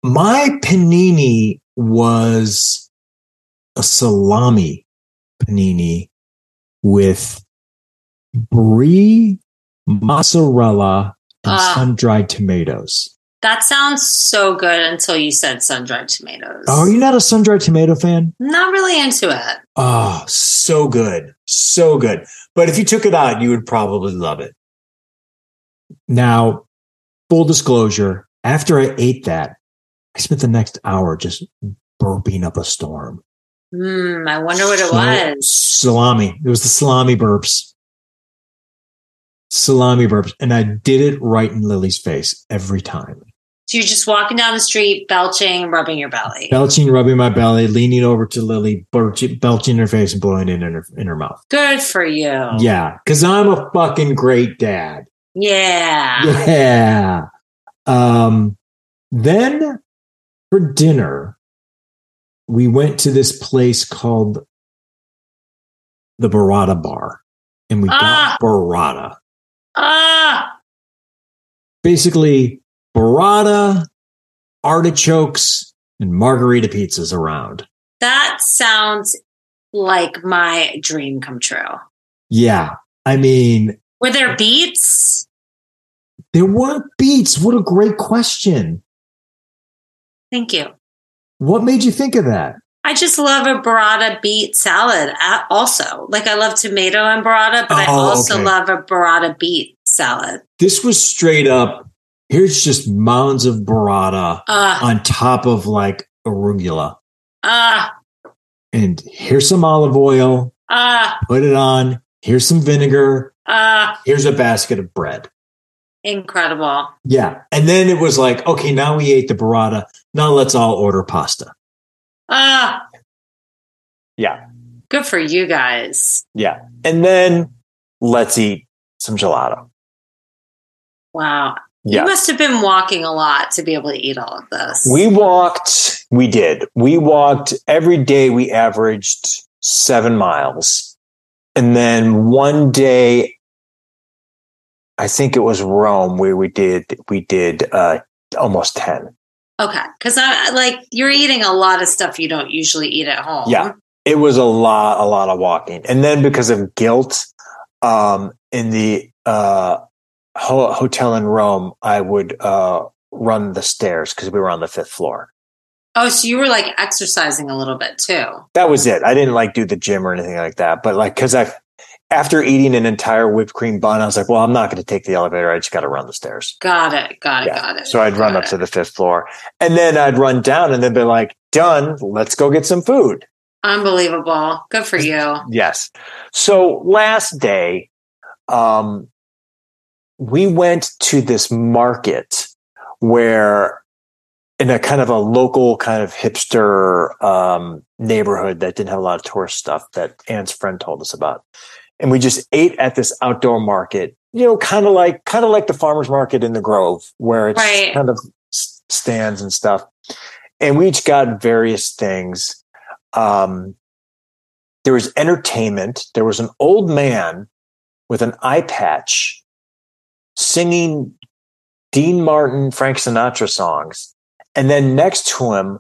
My panini was a salami panini with brie, mozzarella, and Ah. sun dried tomatoes. That sounds so good until you said sun dried tomatoes. Oh, are you not a sun dried tomato fan? Not really into it. Oh, so good. So good. But if you took it out, you would probably love it. Now, full disclosure, after I ate that, I spent the next hour just burping up a storm. Hmm, I wonder what it was. Salami. It was the salami burps. Salami burps. And I did it right in Lily's face every time. So you're just walking down the street, belching, rubbing your belly. Belching, rubbing my belly, leaning over to Lily, belching, belching in her face and blowing it in her, in her mouth. Good for you. Yeah, because I'm a fucking great dad. Yeah. Yeah. Um, then for dinner, we went to this place called the Burrata Bar, and we Ah. got burrata. Ah, Basically, Burrata, artichokes, and margarita pizzas around. that sounds like my dream come true. Yeah, I mean, Were there beets? there weren't beets. What a great question. Thank you. What made you think of that? I just love a burrata beet salad also. Like I love tomato and burrata, but I Oh, also okay. love a burrata beet salad. This was straight up. Here's just mounds of burrata Uh, on top of like arugula. uh, And here's some olive oil. uh, Put it on. Here's some vinegar. uh, Here's a basket of bread. incredible. Yeah. And then it was like, okay, now we ate the burrata. Now let's all order pasta. Uh, Yeah. good for you guys. Yeah. And then let's eat some gelato. Wow. Yeah. You must have been walking a lot to be able to eat all of this. We walked, we did. We walked every day, we averaged seven miles. And then one day, I think it was Rome where we did, we did uh, almost 10. okay. Cause I like you're eating a lot of stuff you don't usually eat at home. Yeah. It was a lot, a lot of walking. And then because of guilt, um, in the uh, ho- hotel in Rome, I would uh, run the stairs because we were on the fifth floor. Oh, so you were like exercising a little bit too. that was it. I didn't like do the gym or anything like that. But like, cause I, after eating an entire whipped cream bun, I was like, well, I'm not going to take the elevator. I just got to run the stairs. Got it. Got it. Yeah. Got it. So I'd run got up to the fifth floor and then I'd run down and then be like, done. Let's go get some food. Unbelievable. Good for you. Yes. So last day, um, we went to this market where in a kind of a local kind of hipster um, neighborhood that didn't have a lot of tourist stuff that Anne's friend told us about. And we just ate at this outdoor market, you know, kind of like, kind of like the farmer's market in the Grove where it's Right. kind of stands and stuff. And we each got various things. Um, there was entertainment. There was an old man with an eye patch singing Dean Martin, Frank Sinatra songs. And then next to him,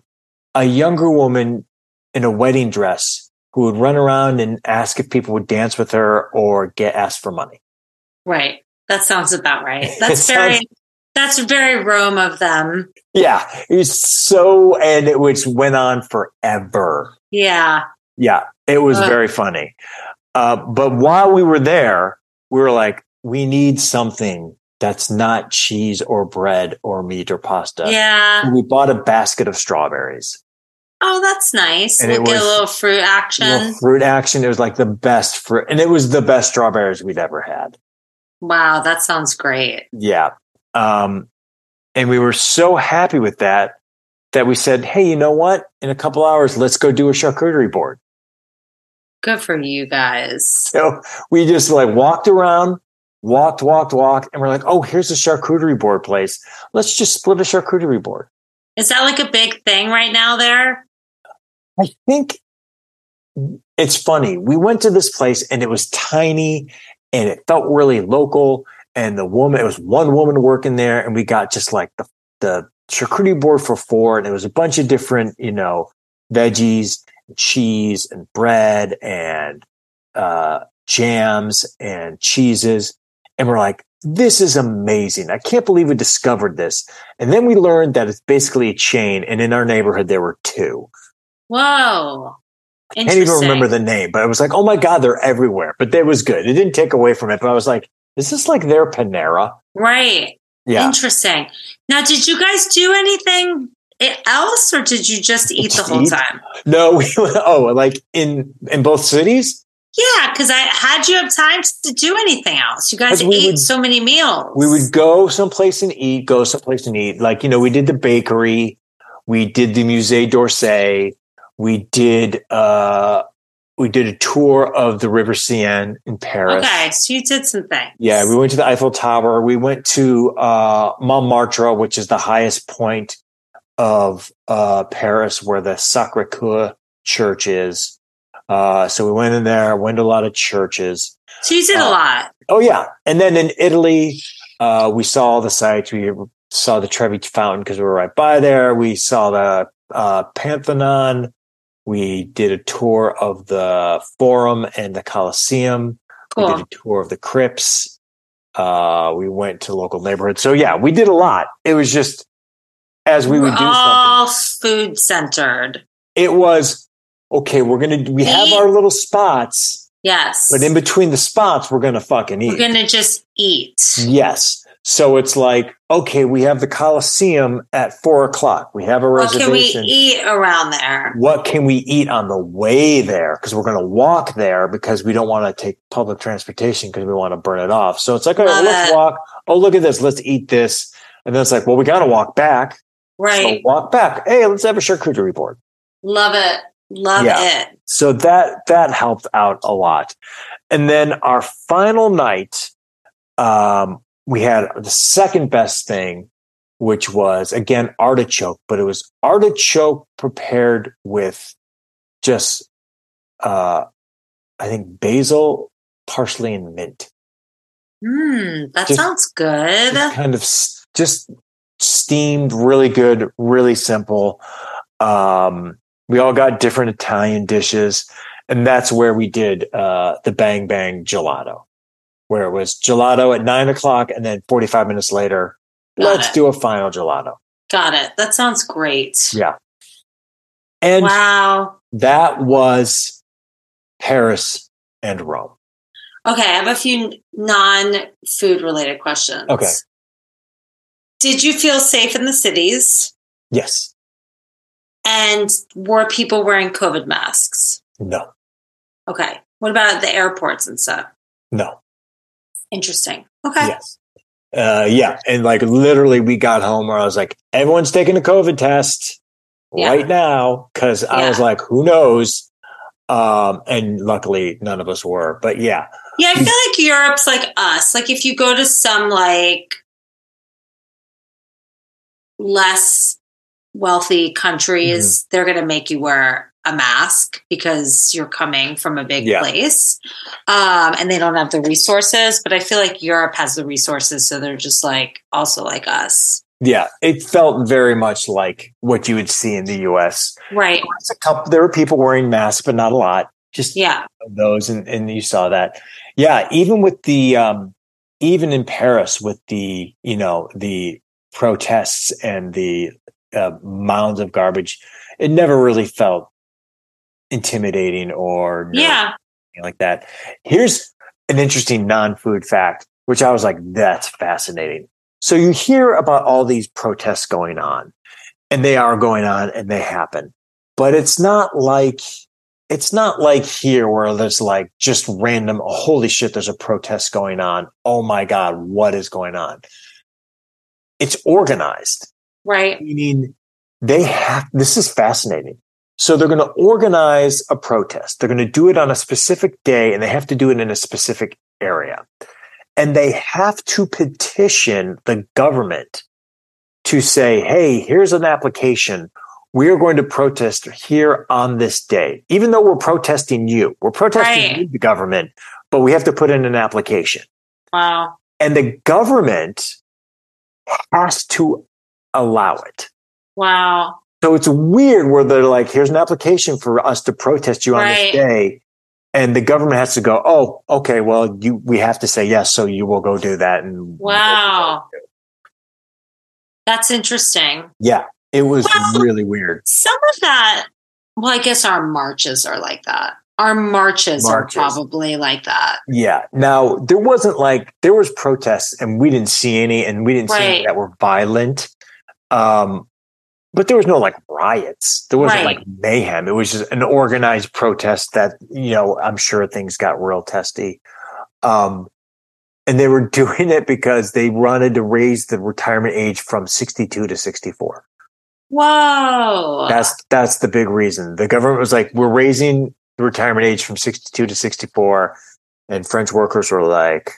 a younger woman in a wedding dress who would run around and ask if people would dance with her or get asked for money. Right. That sounds about right. That's very sounds- that's very Rome of them. Yeah. It was so, and it which went on forever. Yeah. Yeah. It was Ugh. very funny. Uh, but while we were there, we were like, we need something that's not cheese or bread or meat or pasta. Yeah. We bought a basket of strawberries. Oh, that's nice. And We'll it get a little fruit action. Little fruit action. It was like the best fruit, and it was the best strawberries we'd ever had. Wow, that sounds great. Yeah. Um, and we were so happy with that that we said, Hey, you know what? In a couple hours, let's go do a charcuterie board. Good for you guys. So we just like walked around, walked, walked, walked, and we're like, Oh, here's a charcuterie board place. Let's just split a charcuterie board. Is that like a big thing right now there? I think it's funny. We went to this place and it was tiny and it felt really local. And the woman, it was one woman working there, and we got just like the the charcuterie board for four, and it was a bunch of different, you know, veggies, cheese, and bread, and uh, jams and cheeses. And we're like, this is amazing. I can't believe we discovered this. And then we learned that it's basically a chain. And in our neighborhood, there were two. Whoa. I can't even remember the name, but I was like, oh my God, they're everywhere. But it was good. It didn't take away from it. But I was like, is this like their Panera? Right. Yeah. Interesting. Now, did you guys do anything else or did you just eat the whole Eat? time? No, we oh, like in in both cities? Yeah, because I had you have time to do anything else. You guys ate would- so many meals. We would go someplace and eat, go someplace and eat. Like, you know, we did the bakery, we did the Musée d'Orsay, we did uh we did a tour of the River Seine in Paris. Okay, so you did some things. Yeah, we went to the Eiffel Tower. We went to uh, Montmartre, which is the highest point of uh, Paris, where the Sacre Coeur Church is. Uh, so we went in there, went to a lot of churches. So you did a Uh, lot. Oh yeah, and then in Italy, uh, we saw all the sites. We saw the Trevi Fountain because we were right by there. We saw the uh, Pantheon. We did a tour of the Forum and the Colosseum. We did a tour of the crypts. Uh, we went to local neighborhoods. So yeah, we did a lot. It was just as we would do something. all food centered. It was okay. We're gonna we have our little spots, Yes. but in between the spots, we're gonna fucking eat. We're gonna just eat. yes. So it's like okay, we have the Coliseum at four o'clock. We have a What can we eat around there? what can we eat on the way there? Because we're going to walk there because we don't want to take public transportation because we want to burn it off. So it's like, all right, let's it. walk. Oh, look at this. Let's eat this. And then it's like, well, we got to walk back. So Right. walk back. Hey, let's have a charcuterie board. Love it. Love Yeah. it. So that that helped out a lot. And then our final night, um, we had the second best thing, which was again artichoke, but it was artichoke prepared with just uh I think basil, parsley, and mint. Mm, that Just- sounds good. Kind of just steamed, really good, really simple. Um, we all got different Italian dishes, and that's where we did uh, the Bang Bang Gelato, where it was gelato at nine o'clock, and then forty-five minutes later, Got let's it. do a final gelato. Got it. That sounds great. Yeah, and Wow. that was Paris and Rome. Okay, I have a few non food related questions. Okay. Did you feel safe in the cities? Yes, And were people wearing COVID masks? no, Okay. What about the airports and stuff? no. Interesting. Okay. Yes. Uh, yeah. And like literally we got home where I was like, everyone's taking a COVID test Yeah. right now. Cause I was like, who knows? Um, and luckily none of us were, but yeah. Yeah, I feel like Europe's like us. Like if you go to some like less wealthy countries, Mm-hmm. they're going to make you wear a mask because you're coming from a big Yeah. place. Um, and they don't have the resources, but I feel like Europe has the resources. So they're just like also like us. Yeah. It felt very much like what you would see in the US. Right. There's a couple, there were people wearing masks, but not a lot. Just Yeah. those and, and you saw that yeah even with the um even in paris with the you know the protests and the uh, mounds of garbage it never really felt intimidating or Yeah. like that. Here's an interesting non-food fact which i was like that's fascinating. So you hear about all these protests going on and they are going on and they happen but it's not like it's not like here where there's like just random holy shit there's a protest going on. Oh my god what is going on? It's organized Right. meaning they have this is fascinating so they're going to organize a protest they're going to do it on a specific day and they have to do it in a specific area and they have to petition the government to say hey here's an application we are going to protest here on this day even though we're protesting you we're protesting Right. you the government but we have to put in an application Wow. and the government has to allow it Wow. so it's weird where they're like, here's an application for us to protest you on Right. this day. and the government has to go, oh, okay, well, you we have to say yes, so you will go do that. And Wow. That's interesting. yeah, it was Well- really weird. Some of that, well, I guess our marches are like that. Our marches, Marches. are probably like that. Yeah. Now there wasn't like there was protests, and we didn't see any, and we didn't see any Right. that were violent. Um, but there was no like riots. There wasn't Right. like mayhem. It was just an organized protest that you know I'm sure things got real testy. Um, and they were doing it because they wanted to raise the retirement age from 62 to 64. Whoa. That's that's the big reason. The government was like, we're raising the retirement age from 62 to 64. And French workers were like,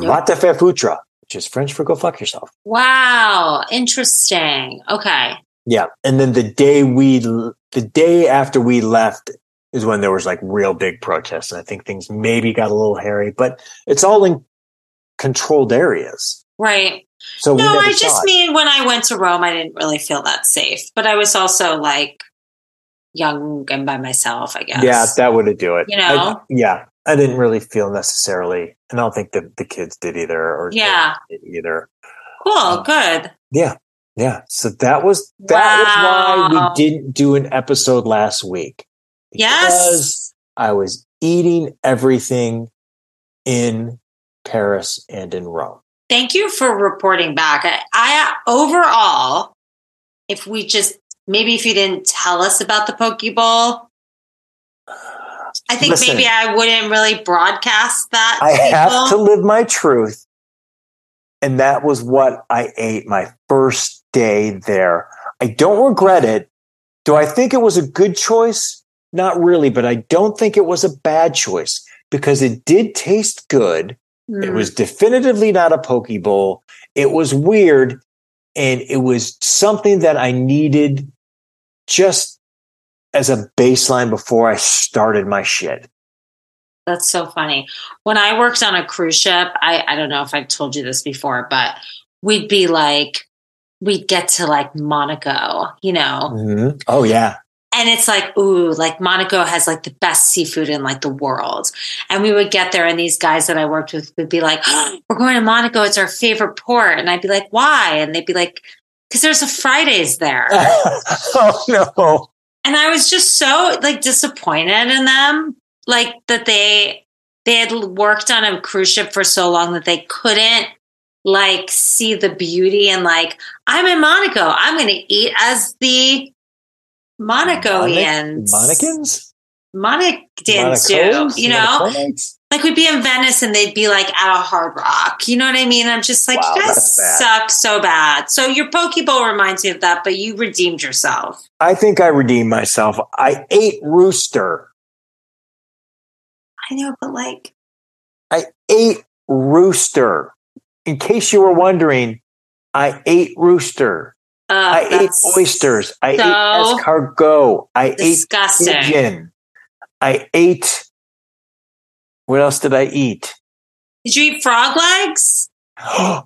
Yep. Te faire foutre, which is French for go fuck yourself. wow. Interesting. Okay. Yeah. And then the day we, the day after we left is when there was like real big protests. And I think things maybe got a little hairy, but it's all in controlled areas. Right. So No, I just mean when I went to Rome, I didn't really feel that safe. But I was also like young and by myself, I guess. Yeah, that would have do it. You know? I- yeah, I didn't really feel necessarily, and I don't think the the kids did either, or Yeah. either. cool. Um, good. Yeah, yeah. So that was that was why we didn't do an episode last week. Because Yes. I was eating everything in Paris and in Rome. Thank you for reporting back. I, I overall, if we just maybe if you didn't tell us about the Poke Bowl, I think Listen. maybe I wouldn't really broadcast that. I to have to live my truth. And that was what I ate my first day there. I don't regret it. Do I think it was a good choice? Not really, but I don't think it was a bad choice because it did taste good. It Mm. was definitively not a poke bowl. It was weird and it was something that I needed just as a baseline before I started my shit. That's so funny. When I worked on a cruise ship, I, I don't know if I've told you this before, but we'd be like, we'd get to like Monaco, you know, Mhm. Oh yeah. and it's like, ooh, like Monaco has like the best seafood in like the world. And we would get there, and these guys that I worked with would be like, we're going to Monaco. It's our favorite port. And I'd be like, why? And they'd be like, because there's a Fridays there. oh no. And I was just so like disappointed in them, like that they they had worked on a cruise ship for so long that they couldn't like see the beauty and like I'm in Monaco, I'm going to eat as the Monacoians, Monacans? Monacans do, you know? Like we'd be in Venice and they'd be like at a Hard Rock, you know what I mean? I'm just like, Wow, you guys suck so bad. So your Poke Bowl reminds me of that, but you redeemed yourself. I think I redeemed myself. I ate rooster. I know, but like. I ate rooster. In case you were wondering, I ate rooster. Uh, I ate oysters. I so ate escargot. I ate Disgusting. pigeon. I ate. What else did I eat? Did you eat frog legs?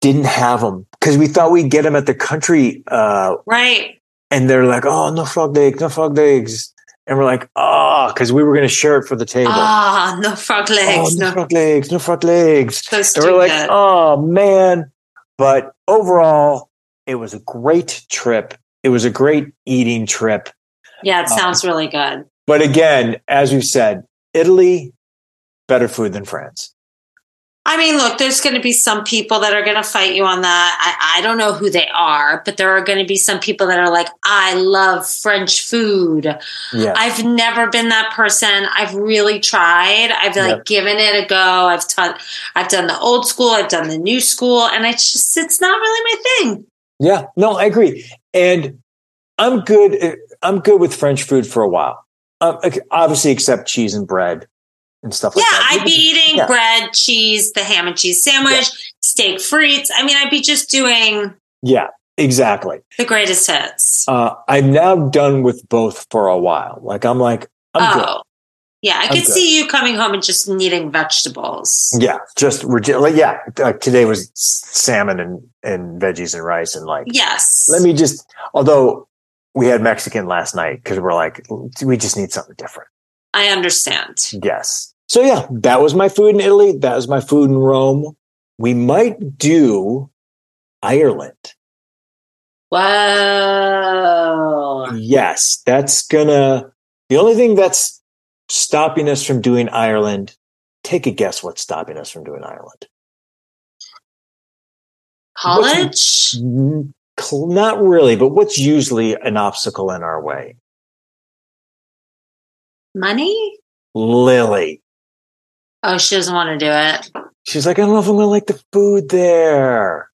Didn't have them because we thought we'd get them at the country, uh, Right. and they're like, "Oh, no frog legs, no frog legs," and we're like, "Oh," because we were going to share it for the table. Ah, no frog oh, legs. no, no. frog legs, no frog legs. So And we're like, oh man. But overall, it was a great trip. It was a great eating trip. yeah, it sounds really good. But again, as you said, Italy, better food than France. I mean, look, there's going to be some people that are going to fight you on that. I, I don't know who they are, but there are going to be some people that are like, I love French food. Yeah. I've never been that person. I've really tried. I've like Yep. given it a go. I've done, I've done the old school. I've done the new school, and it's just, it's not really my thing. yeah. No, I agree. And I'm good. I'm good with French food for a while. Um, obviously, except cheese and bread and stuff like Yeah, that. I'd be eating Yeah. bread, cheese, the ham and cheese sandwich, steak frites. I mean, I'd be just doing Yeah, exactly. the greatest hits. Uh, I'm now done with both for a while. Like I'm like, I'm good. oh, yeah, I I'm could good. see you coming home and just needing vegetables. Yeah, just like, yeah. Uh, today was salmon and and veggies and rice and like. Yes. Let me just. Although we had Mexican last night because we're like we just need something different. I understand. Yes. So yeah, that was my food in Italy. That was my food in Rome. We might do Ireland. Wow. Yes, that's gonna. The only thing that's stopping us from doing Ireland. Take a guess. What's stopping us from doing Ireland? College? Cl- Not really, but what's usually an obstacle in our way? Money? Lily. Oh, she doesn't want to do it. She's like, I don't know if I'm gonna like the food there.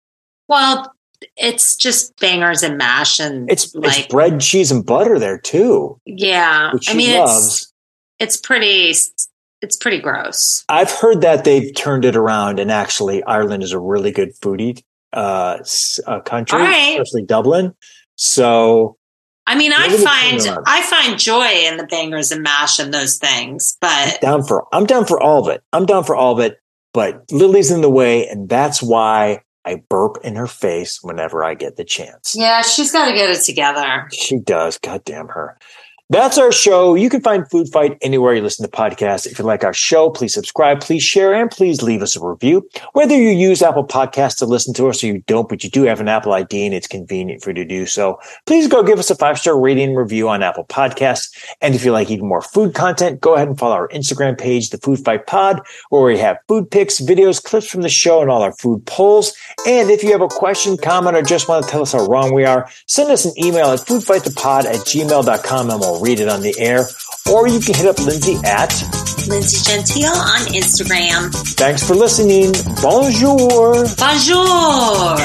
Well, it's just bangers and mash and It's like it's bread, cheese, and butter there too, yeah. which she I mean, it's loves. it's pretty it's pretty gross. I've heard that they've turned it around, and actually, Ireland is a really good foodie uh, uh, country, right. especially Dublin. So I mean, I find. I find joy in the bangers and mash and those things, but down for I'm down for all of it. I'm down for all of it, but Lily's in the way, and that's why I burp in her face whenever I get the chance. yeah, she's got to get it together. She does. God damn her. That's our show. You can find Food Fight anywhere you listen to podcasts. If you like our show, please subscribe, please share, and please leave us a review. Whether you use Apple Podcasts to listen to us or you don't, but you do have an Apple ID and it's convenient for you to do so, please go give us a five star rating review on Apple Podcasts. And if you like even more food content, go ahead and follow our Instagram page, The Food Fight Pod, where we have food pics, videos, clips from the show, and all our food polls. And if you have a question, comment, or just want to tell us how wrong we are, send us an email at foodfightthepod at gmail.com and Read it on the air. Or you can hit up Lindsey at Lindsey Gentile on Instagram. Thanks for listening. Bonjour. Bonjour.